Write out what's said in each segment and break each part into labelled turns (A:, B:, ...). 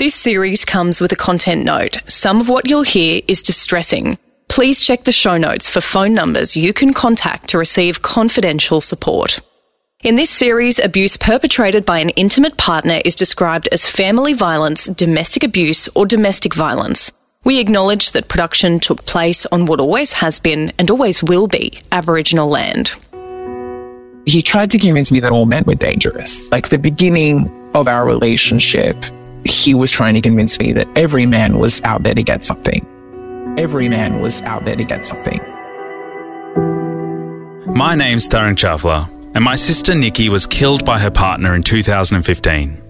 A: This series comes with a content note. Some of what you'll hear is distressing. Please check the show notes for phone numbers you can contact to receive confidential support. In this series, abuse perpetrated by an intimate partner is described as family violence, domestic abuse, or domestic violence. We acknowledge that production took place on what always has been and always will be Aboriginal land.
B: He tried to convince me that all men were dangerous. Like the beginning of our relationship, he was trying to convince me that every man was out there to get something. Every man was out there to get something.
C: My name's Tarang Chawla, and my sister Nikki was killed by her partner in 2015.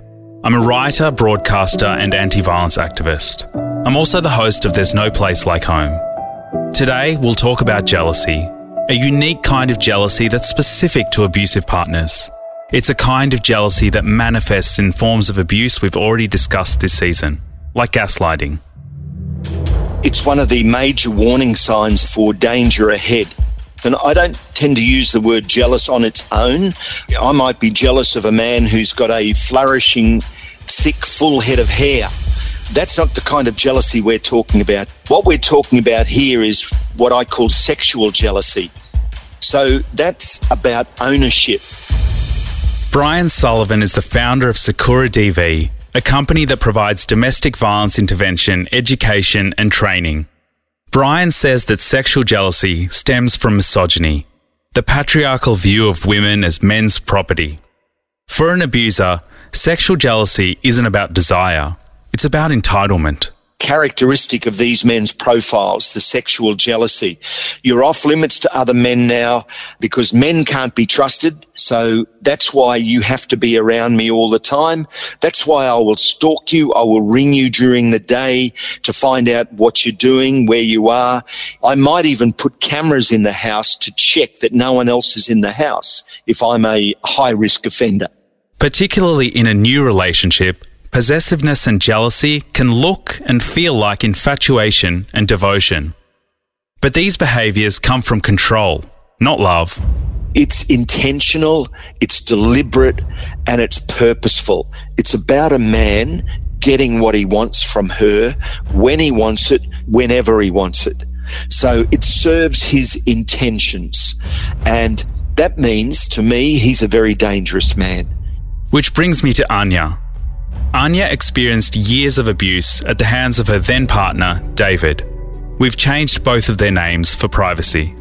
C: I'm a writer, broadcaster, and anti violence activist. I'm also the host of There's No Place Like Home. Today, we'll talk about jealousy, a unique kind of jealousy that's specific to abusive partners. It's a kind of jealousy that manifests in forms of abuse we've already discussed this season, like gaslighting.
D: It's one of the major warning signs for danger ahead. And I don't tend to use the word jealous on its own. I might be jealous of a man who's got a flourishing, thick, full head of hair. That's not the kind of jealousy we're talking about. What we're talking about here is what I call sexual jealousy. So that's about ownership.
C: Brian Sullivan is the founder of Sakura DV, a company that provides domestic violence intervention, education, and training. Brian says that sexual jealousy stems from misogyny, the patriarchal view of women as men's property. For an abuser, sexual jealousy isn't about desire, it's about entitlement
D: characteristic of these men's profiles, the sexual jealousy. You're off limits to other men now because men can't be trusted. So that's why you have to be around me all the time. That's why I will stalk you. I will ring you during the day to find out what you're doing, where you are. I might even put cameras in the house to check that no one else is in the house if I'm a high risk offender.
C: Particularly in a new relationship, possessiveness and jealousy can look and feel like infatuation and devotion. But these behaviours come from control, not love.
D: It's intentional, it's deliberate, and it's purposeful. It's about a man getting what he wants from her, when he wants it, whenever he wants it. So it serves his intentions. And that means, to me, he's a very dangerous man.
C: Which brings me to Anya, Anya experienced years of abuse at the hands of her then partner, David. We've changed both of their names for privacy.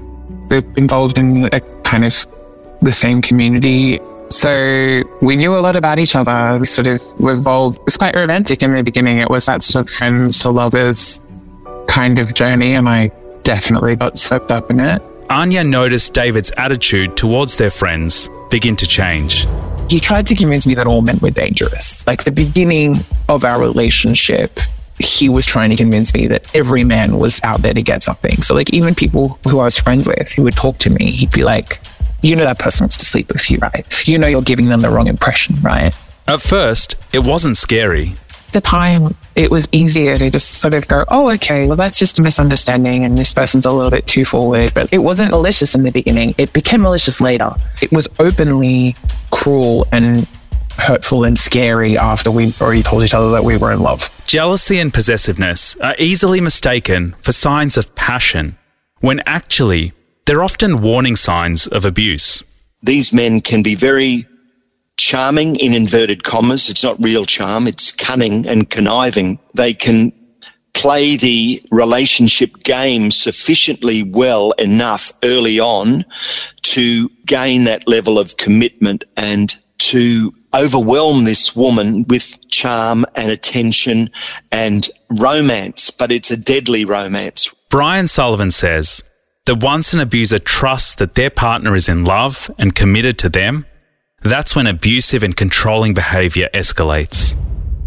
B: We're involved in a kind of the same community. So we knew a lot about each other. We sort of were involved. It was quite romantic in the beginning. It was that sort of friends to lovers kind of journey, and I definitely got swept up in it.
C: Anya noticed David's attitude towards their friends begin to change
B: he tried to convince me that all men were dangerous. Like the beginning of our relationship, he was trying to convince me that every man was out there to get something. So, like, even people who I was friends with who would talk to me, he'd be like, You know, that person wants to sleep with you, right? You know, you're giving them the wrong impression, right?
C: At first, it wasn't scary
B: the time, it was easier to just sort of go, oh, okay, well, that's just a misunderstanding and this person's a little bit too forward. But it wasn't malicious in the beginning. It became malicious later. It was openly cruel and hurtful and scary after we already told each other that we were in love.
C: Jealousy and possessiveness are easily mistaken for signs of passion, when actually they're often warning signs of abuse.
D: These men can be very charming in inverted commas. It's not real charm. It's cunning and conniving. They can play the relationship game sufficiently well enough early on to gain that level of commitment and to overwhelm this woman with charm and attention and romance, but it's a deadly romance.
C: Brian Sullivan says that once an abuser trusts that their partner is in love and committed to them, that's when abusive and controlling behavior escalates.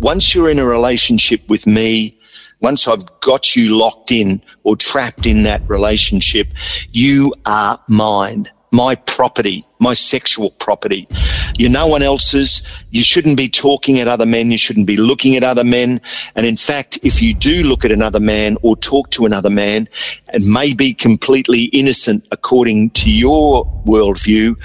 D: Once you're in a relationship with me, once I've got you locked in or trapped in that relationship, you are mine, my property, my sexual property. You're no one else's. You shouldn't be talking at other men. You shouldn't be looking at other men. And in fact, if you do look at another man or talk to another man, it may be completely innocent according to your worldview,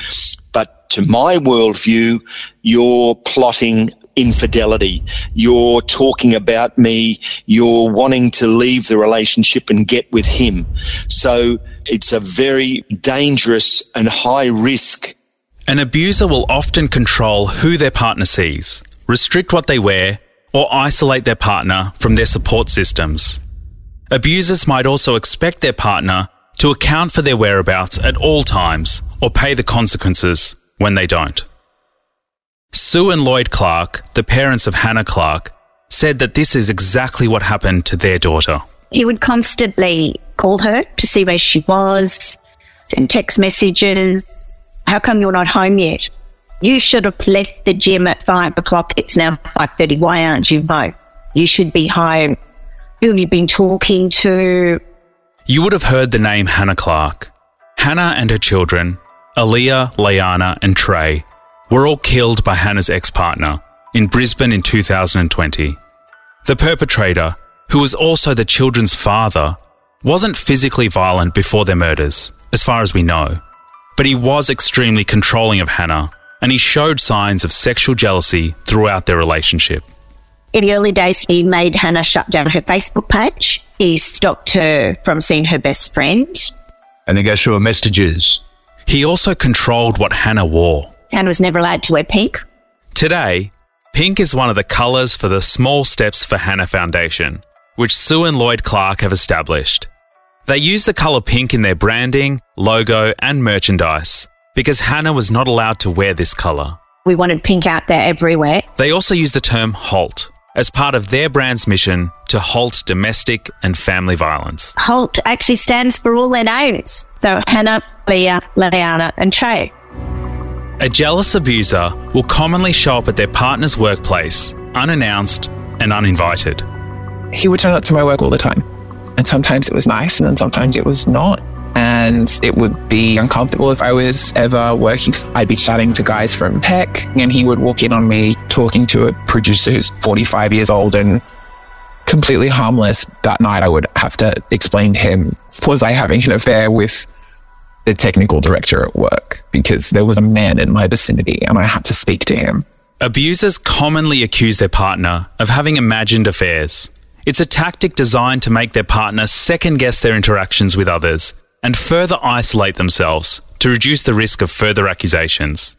D: to my worldview, you're plotting infidelity. You're talking about me. You're wanting to leave the relationship and get with him. So it's a very dangerous and high risk.
C: An abuser will often control who their partner sees, restrict what they wear, or isolate their partner from their support systems. Abusers might also expect their partner to account for their whereabouts at all times or pay the consequences when they don't. Sue and Lloyd Clarke, the parents of Hannah Clarke, said that this is exactly what happened to their daughter.
E: He would constantly call her to see where she was, send text messages. How come you're not home yet? You should have left the gym at five o'clock. It's now five thirty. Why aren't you home? You should be home. Who have you been talking to?
C: You would have heard the name Hannah Clarke. Hannah and her children, Aaliyah, Laianah, and Trey, were all killed by Hannah's ex partner in Brisbane in 2020. The perpetrator, who was also the children's father, wasn't physically violent before their murders, as far as we know, but he was extremely controlling of Hannah and he showed signs of sexual jealousy throughout their relationship.
E: In the early days, he made Hannah shut down her Facebook page. He stopped her from seeing her best friend.
F: And then goes through her messages.
C: He also controlled what Hannah wore.
E: Hannah was never allowed to wear pink.
C: Today, pink is one of the colours for the Small Steps for Hannah Foundation, which Sue and Lloyd Clark have established. They use the colour pink in their branding, logo, and merchandise because Hannah was not allowed to wear this colour.
E: We wanted pink out there everywhere.
C: They also use the term HALT as part of their brand's mission to halt domestic and family violence.
E: HALT actually stands for all their names. So Hannah, Aaliyah, Laianah, and Trey.
C: A jealous abuser will commonly show up at their partner's workplace unannounced and uninvited.
B: He would turn up to my work all the time. And sometimes it was nice, and then sometimes it was not. And it would be uncomfortable if I was ever working. I'd be chatting to guys from tech, and he would walk in on me talking to a producer who's 45 years old and completely harmless. That night, I would have to explain to him was I having an affair with the technical director at work because there was a man in my vicinity and I had to speak to him.
C: Abusers commonly accuse their partner of having imagined affairs. It's a tactic designed to make their partner second guess their interactions with others and further isolate themselves to reduce the risk of further accusations.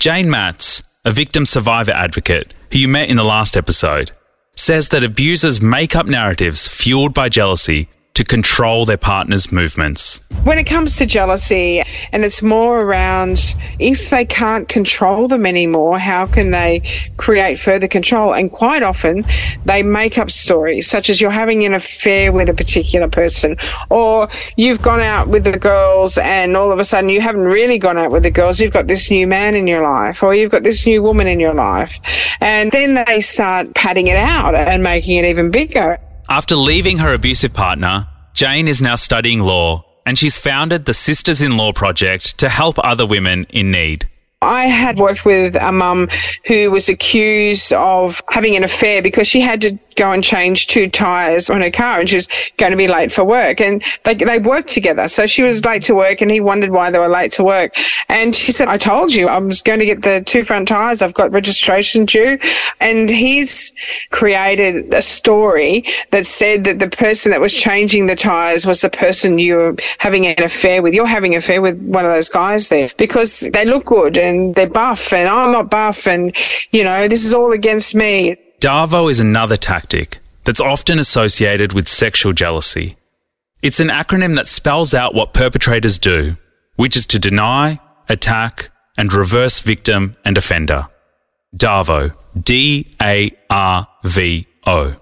C: Jane Matz, a victim survivor advocate who you met in the last episode, says that abusers make up narratives fueled by jealousy to control their partner's movements.
G: When it comes to jealousy, and it's more around if they can't control them anymore, how can they create further control? And quite often they make up stories, such as you're having an affair with a particular person, or you've gone out with the girls and all of a sudden you haven't really gone out with the girls, you've got this new man in your life, or you've got this new woman in your life. And then they start padding it out and making it even bigger.
C: After leaving her abusive partner, Jane is now studying law and she's founded the Sisters in Law Project to help other women in need.
G: I had worked with a mum who was accused of having an affair because she had to go and change two tires on her car and she was going to be late for work. And they, they worked together. So she was late to work and he wondered why they were late to work. And she said, I told you I was going to get the two front tires. I've got registration due. And he's created a story that said that the person that was changing the tires was the person you were having an affair with. You're having an affair with one of those guys there because they look good and they're buff and I'm not buff. And, you know, this is all against me.
C: Darvo is another tactic that's often associated with sexual jealousy. It's an acronym that spells out what perpetrators do, which is to deny, attack, and reverse victim and offender. DARVO. D A R V O.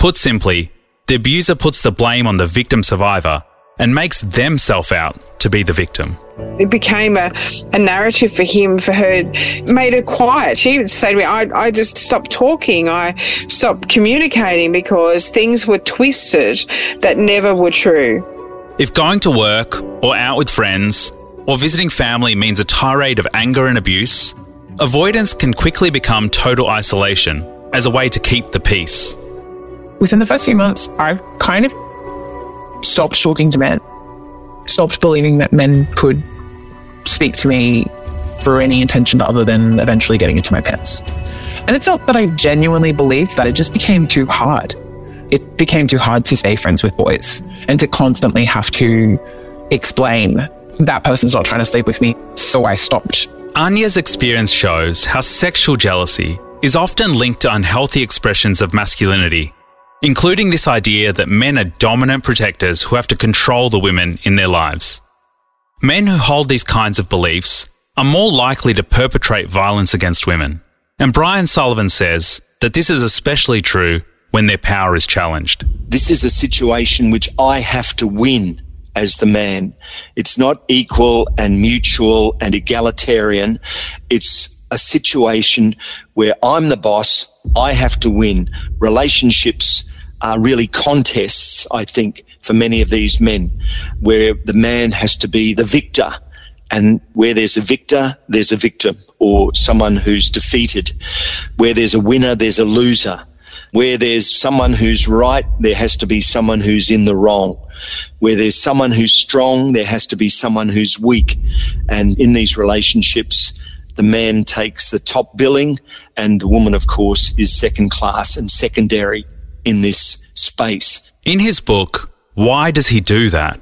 C: Put simply, the abuser puts the blame on the victim survivor and makes them self out to be the victim.
G: It became a, a narrative for him, for her, made her quiet. She would say to me, I, I just stopped talking. I stopped communicating because things were twisted that never were true.
C: If going to work or out with friends or visiting family means a tirade of anger and abuse, avoidance can quickly become total isolation as a way to keep the peace.
B: Within the first few months, I kind of stopped talking to men, stopped believing that men could speak to me for any intention other than eventually getting into my pants. And it's not that I genuinely believed that, it just became too hard. It became too hard to stay friends with boys and to constantly have to explain that person's not trying to sleep with me. So I stopped.
C: Anya's experience shows how sexual jealousy is often linked to unhealthy expressions of masculinity, including this idea that men are dominant protectors who have to control the women in their lives. Men who hold these kinds of beliefs are more likely to perpetrate violence against women. And Brian Sullivan says that this is especially true when their power is challenged.
D: This is a situation which I have to win as the man. It's not equal and mutual and egalitarian. It's a situation where I'm the boss. I have to win. Relationships are really contests, I think, for many of these men, where the man has to be the victor. And where there's a victor, there's a victim or someone who's defeated. Where there's a winner, there's a loser. Where there's someone who's right, there has to be someone who's in the wrong. Where there's someone who's strong, there has to be someone who's weak. And in these relationships, the man takes the top billing and the woman, of course, is second class and secondary in this space.
C: In his book, Why Does He Do That?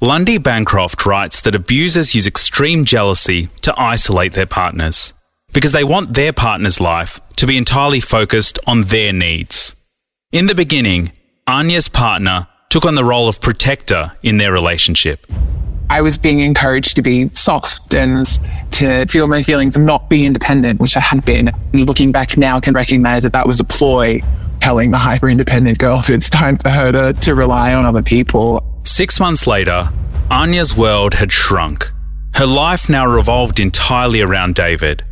C: Lundy Bancroft writes that abusers use extreme jealousy to isolate their partners because they want their partner's life to be entirely focused on their needs. In the beginning, Anya's partner took on the role of protector in their relationship.
B: I was being encouraged to be soft and to feel my feelings and not be independent, which I had been. And looking back now, I can recognize that that was a ploy telling the hyper independent girl that it's time for her to, to rely on other people.
C: Six months later, Anya's world had shrunk. Her life now revolved entirely around David.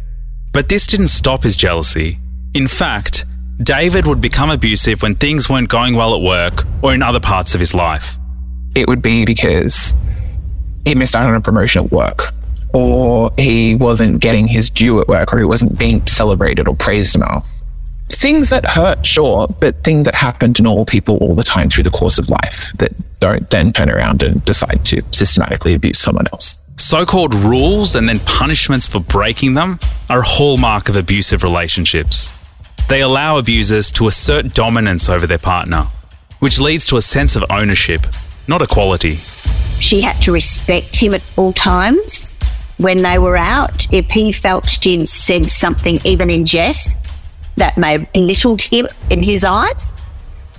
C: But this didn't stop his jealousy. In fact, David would become abusive when things weren't going well at work or in other parts of his life.
B: It would be because he missed out on a promotion at work, or he wasn't getting his due at work, or he wasn't being celebrated or praised enough. Things that hurt, sure, but things that happen to normal people all the time through the course of life that don't then turn around and decide to systematically abuse someone else.
C: So called rules and then punishments for breaking them are a hallmark of abusive relationships. They allow abusers to assert dominance over their partner, which leads to a sense of ownership, not equality.
E: She had to respect him at all times when they were out. If he felt she said something, even in jest, that may have belittled him in his eyes,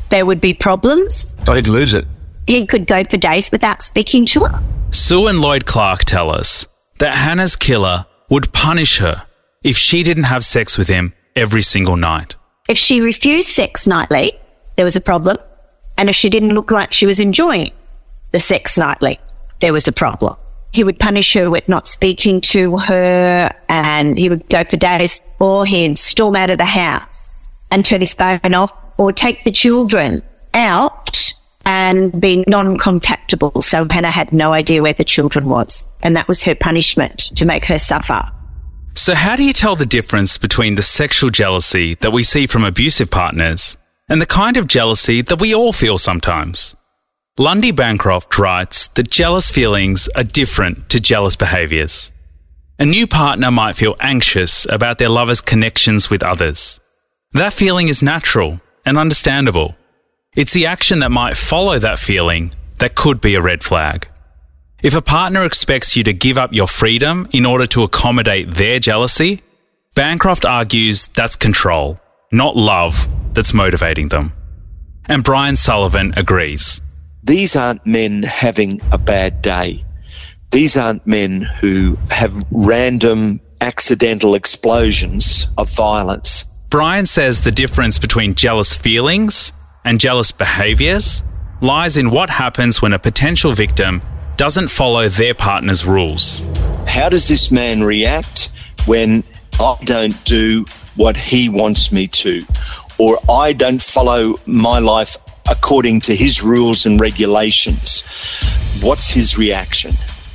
E: there would be problems.
F: Oh, he'd lose it.
E: He could go for days without speaking to her.
C: Sue and Lloyd Clarke tell us that Hannah's killer would punish her if she didn't have sex with him every single night.
E: If she refused sex nightly, there was a problem. And if she didn't look like she was enjoying the sex nightly, there was a problem. He would punish her with not speaking to her and he would go for days or he'd storm out of the house and turn his phone off or take the children out and be non-contactable. So Hannah had no idea where the children was. And that was her punishment to make her suffer.
C: So, how do you tell the difference between the sexual jealousy that we see from abusive partners and the kind of jealousy that we all feel sometimes? Lundy Bancroft writes that jealous feelings are different to jealous behaviours. A new partner might feel anxious about their lover's connections with others. That feeling is natural and understandable. It's the action that might follow that feeling that could be a red flag. If a partner expects you to give up your freedom in order to accommodate their jealousy, Bancroft argues that's control, not love, that's motivating them. And Brian Sullivan agrees.
D: These aren't men having a bad day. These aren't men who have random accidental explosions of violence.
C: Brian says the difference between jealous feelings and jealous behaviours lies in what happens when a potential victim doesn't follow their partner's rules.
D: How does this man react when I don't do what he wants me to, or I don't follow my life according to his rules and regulations? What's his reaction?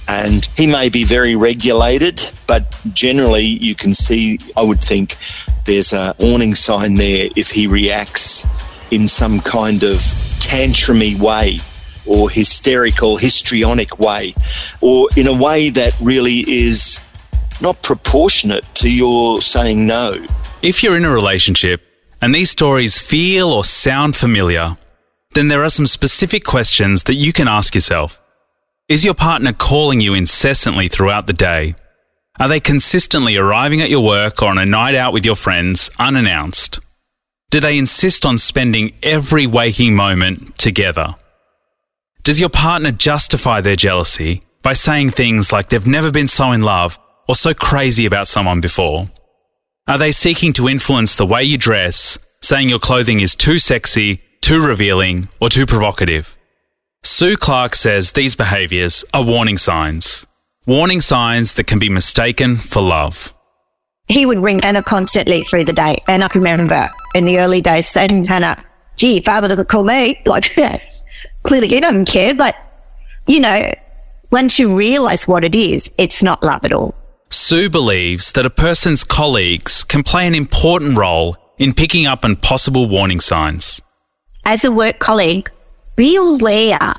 D: And he may be very regulated, but generally you can see, I would think, there's a warning sign there if he reacts in some kind of tantrumy way or hysterical, histrionic way, or in a way that really is not proportionate to your saying no.
C: If you're in a relationship and these stories feel or sound familiar, then there are some specific questions that you can ask yourself. Is your partner calling you incessantly throughout the day? Are they consistently arriving at your work or on a night out with your friends unannounced? Do they insist on spending every waking moment together? Does your partner justify their jealousy by saying things like they've never been so in love or so crazy about someone before? Are they seeking to influence the way you dress, saying your clothing is too sexy, too revealing, or too provocative? Sue Clarke says these behaviours are warning signs warning signs that can be mistaken for love.
E: He would ring Hannah constantly through the day. And I can remember in the early days saying to Hannah, gee, father doesn't call me. Like, clearly he doesn't care. But, you know, once you realize what it is, it's not love at all.
C: Sue believes that a person's colleagues can play an important role in picking up on possible warning signs.
E: As a work colleague, be aware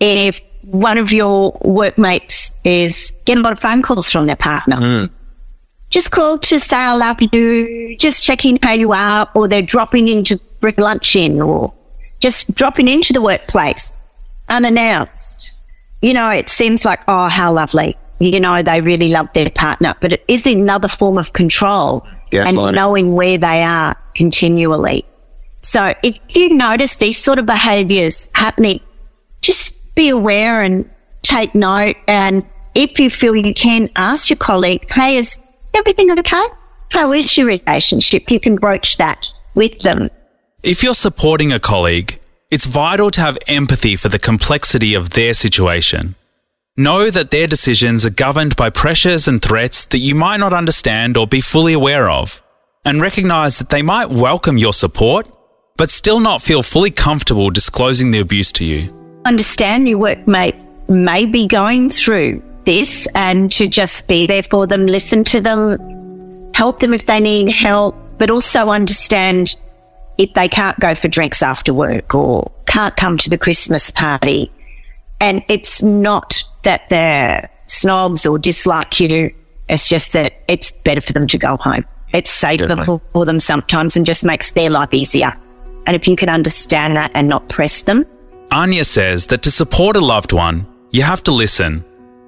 E: if one of your workmates is getting a lot of phone calls from their partner. Mm. Just call to say I love you, just checking how you are, or they're dropping in to bring lunch in, or just dropping into the workplace unannounced. You know, it seems like, oh, how lovely. You know, they really love their partner, but it is another form of control yeah, and knowing where they are continually. So if you notice these sort of behaviors happening, just be aware and take note. And if you feel you can, ask your colleague, hey, is everything okay? How is your relationship? You can broach that with them.
C: If you're supporting a colleague, it's vital to have empathy for the complexity of their situation. Know that their decisions are governed by pressures and threats that you might not understand or be fully aware of, and recognize that they might welcome your support, but still not feel fully comfortable disclosing the abuse to you
E: understand your workmate may be going through this and to just be there for them, listen to them, help them if they need help, but also understand if they can't go for drinks after work or can't come to the Christmas party. And it's not that they're snobs or dislike you. It's just that it's better for them to go home. It's safer for them sometimes and just makes their life easier. And if you can understand that and not press them,
C: Anya says that to support a loved one, you have to listen,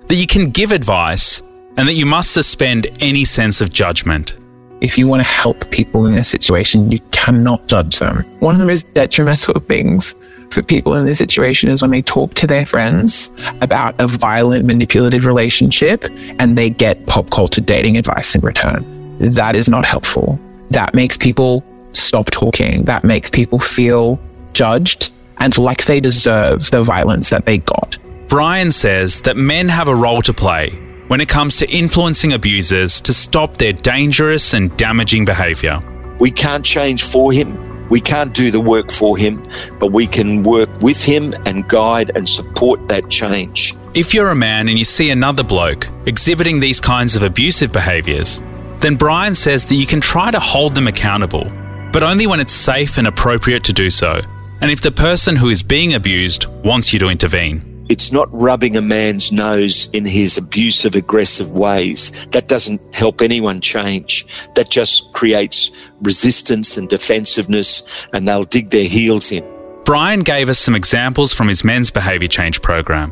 C: that you can give advice, and that you must suspend any sense of judgment.
B: If you want to help people in a situation, you cannot judge them. One of the most detrimental things for people in this situation is when they talk to their friends about a violent, manipulative relationship and they get pop culture dating advice in return. That is not helpful. That makes people stop talking. That makes people feel judged and like they deserve the violence that they got.
C: Brian says that men have a role to play when it comes to influencing abusers to stop their dangerous and damaging behaviour.
D: We can't change for him. We can't do the work for him, but we can work with him and guide and support that change.
C: If you're a man and you see another bloke exhibiting these kinds of abusive behaviours, then Brian says that you can try to hold them accountable, but only when it's safe and appropriate to do so and if the person who is being abused wants you to intervene.
D: It's not rubbing a man's nose in his abusive, aggressive ways. That doesn't help anyone change. That just creates resistance and defensiveness, and they'll dig their heels in.
C: Brian gave us some examples from his men's behaviour change program.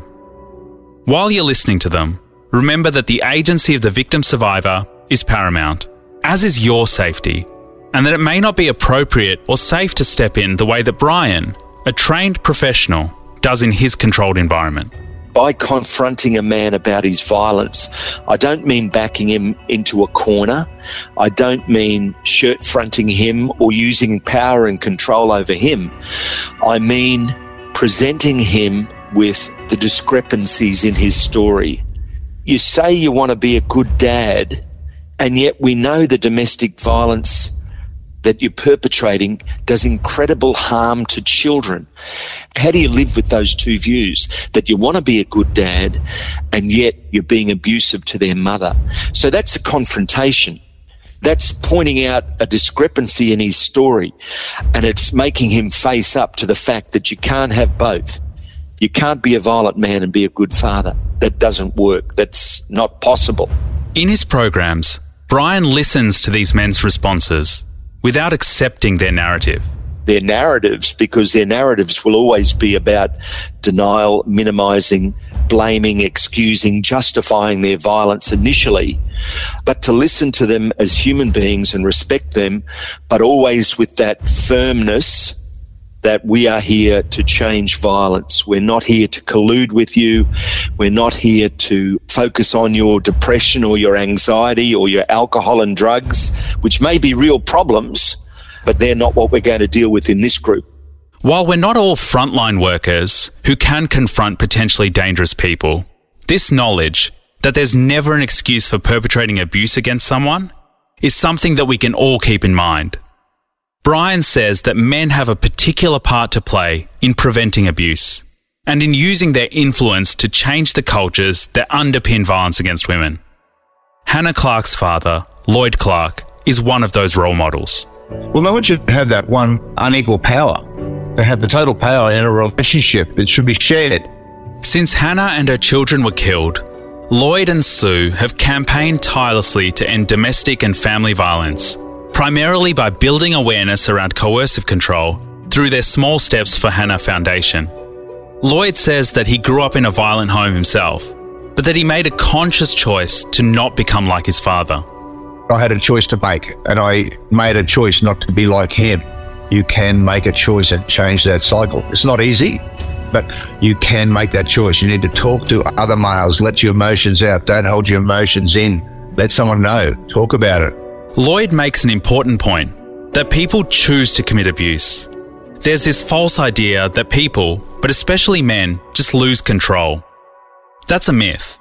C: While you're listening to them, remember that the agency of the victim survivor is paramount, as is your safety and that it may not be appropriate or safe to step in the way that Brian, a trained professional, does in his controlled environment.
D: By confronting a man about his violence, I don't mean backing him into a corner. I don't mean shirt fronting him or using power and control over him. I mean presenting him with the discrepancies in his story. You say you want to be a good dad, and yet we know the domestic violence that you're perpetrating does incredible harm to children. How do you live with those two views that you want to be a good dad and yet you're being abusive to their mother? So that's a confrontation. That's pointing out a discrepancy in his story and it's making him face up to the fact that you can't have both. You can't be a violent man and be a good father. That doesn't work. That's not possible.
C: In his programs, Brian listens to these men's responses without accepting their narrative.
D: Their narratives, because their narratives will always be about denial, minimizing, blaming, excusing, justifying their violence initially, but to listen to them as human beings and respect them, but always with that firmness that we are here to change violence. We're not here to collude with you. We're not here to focus on your depression or your anxiety or your alcohol and drugs, which may be real problems, but they're not what we're going to deal with in this group.
C: While we're not all frontline workers who can confront potentially dangerous people, this knowledge that there's never an excuse for perpetrating abuse against someone is something that we can all keep in mind. Brian says that men have a particular part to play in preventing abuse and in using their influence to change the cultures that underpin violence against women. Hannah Clarke's father, Lloyd Clarke, is one of those role models.
F: Well, no one should have that one unequal power. To have the total power in a relationship, it should be shared.
C: Since Hannah and her children were killed, Lloyd and Sue have campaigned tirelessly to end domestic and family violence primarily by building awareness around coercive control through their Small Steps for Hannah Foundation. Lloyd says that he grew up in a violent home himself, but that he made a conscious choice to not become like his father.
F: I had a choice to make, and I made a choice not to be like him. You can make a choice and change that cycle. It's not easy, but you can make that choice. You need to talk to other males, let your emotions out, don't hold your emotions in. Let someone know, talk about it.
C: Lloyd makes an important point that people choose to commit abuse. There's this false idea that people, but especially men, just lose control. That's a myth.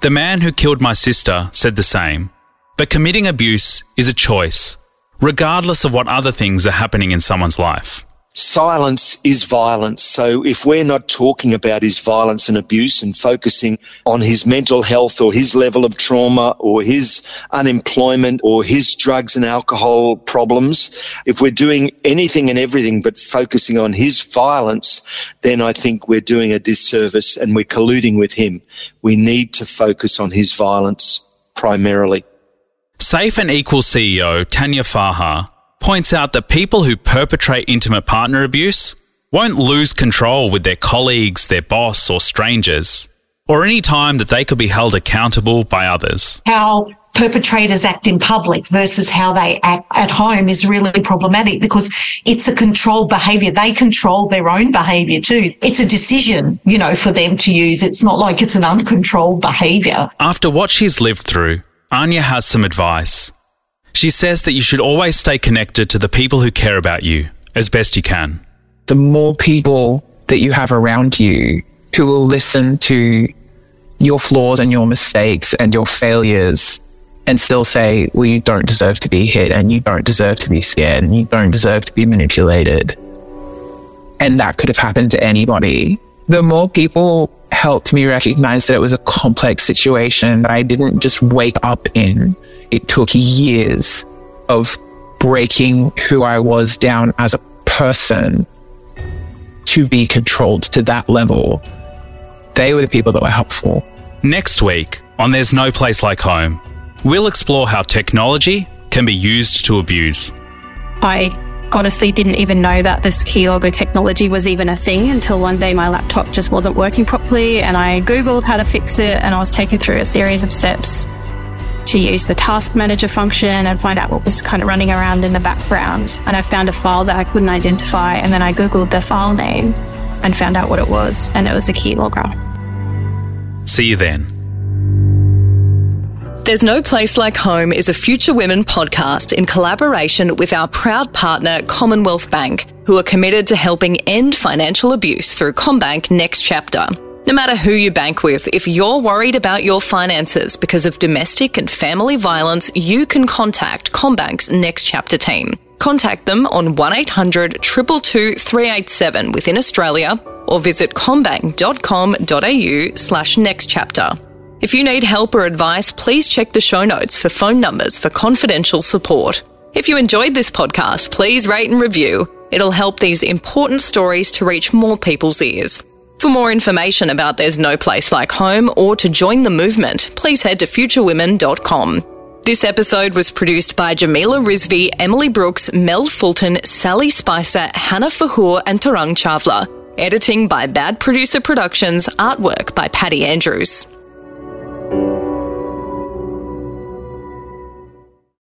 C: The man who killed my sister said the same. But committing abuse is a choice, regardless of what other things are happening in someone's life
D: silence is violence. So if we're not talking about his violence and abuse and focusing on his mental health or his level of trauma or his unemployment or his drugs and alcohol problems, if we're doing anything and everything but focusing on his violence, then I think we're doing a disservice and we're colluding with him. We need to focus on his violence primarily.
C: Safe and Equal CEO Tanya Farha points out that people who perpetrate intimate partner abuse won't lose control with their colleagues, their boss, or strangers, or any time that they could be held accountable by others.
H: How perpetrators act in public versus how they act at home is really problematic because it's a controlled behavior. They control their own behavior too. It's a decision, you know, for them to use. It's not like it's an uncontrolled behavior.
C: After what she's lived through, Anya has some advice. She says that you should always stay connected to the people who care about you as best you can.
B: The more people that you have around you who will listen to your flaws and your mistakes and your failures and still say, well, you don't deserve to be hit and you don't deserve to be scared and you don't deserve to be manipulated. And that could have happened to anybody. The more people helped me recognize that it was a complex situation that I didn't just wake up in it took years of breaking who I was down as a person to be controlled to that level. They were the people that were helpful.
C: Next week on There's No Place Like Home, we'll explore how technology can be used to abuse.
I: I honestly didn't even know that this keylogger technology was even a thing until one day my laptop just wasn't working properly and I Googled how to fix it and I was taken through a series of steps to use the task manager function and find out what was kind of running around in the background. And I found a file that I couldn't identify, and then I Googled the file name and found out what it was, and it was a keylogger.
C: See you then.
A: There's No Place Like Home is a Future Women podcast in collaboration with our proud partner, Commonwealth Bank, who are committed to helping end financial abuse through CommBank Next Chapter. No matter who you bank with, if you're worried about your finances because of domestic and family violence, you can contact CommBank's Next Chapter team. Contact them on 1800 222 387 within Australia or visit commbank.com.au slash next chapter. If you need help or advice, please check the show notes for phone numbers for confidential support. If you enjoyed this podcast, please rate and review. It'll help these important stories to reach more people's ears. For more information about There's No Place Like Home or to join the movement, please head to futurewomen.com. This episode was produced by Jamila Rizvi, Emily Brooks, Mel Fulton, Sally Spicer, Hannah Fahur, and Tarang Chawla. Editing by Bad Producer Productions, artwork by Patty Andrews.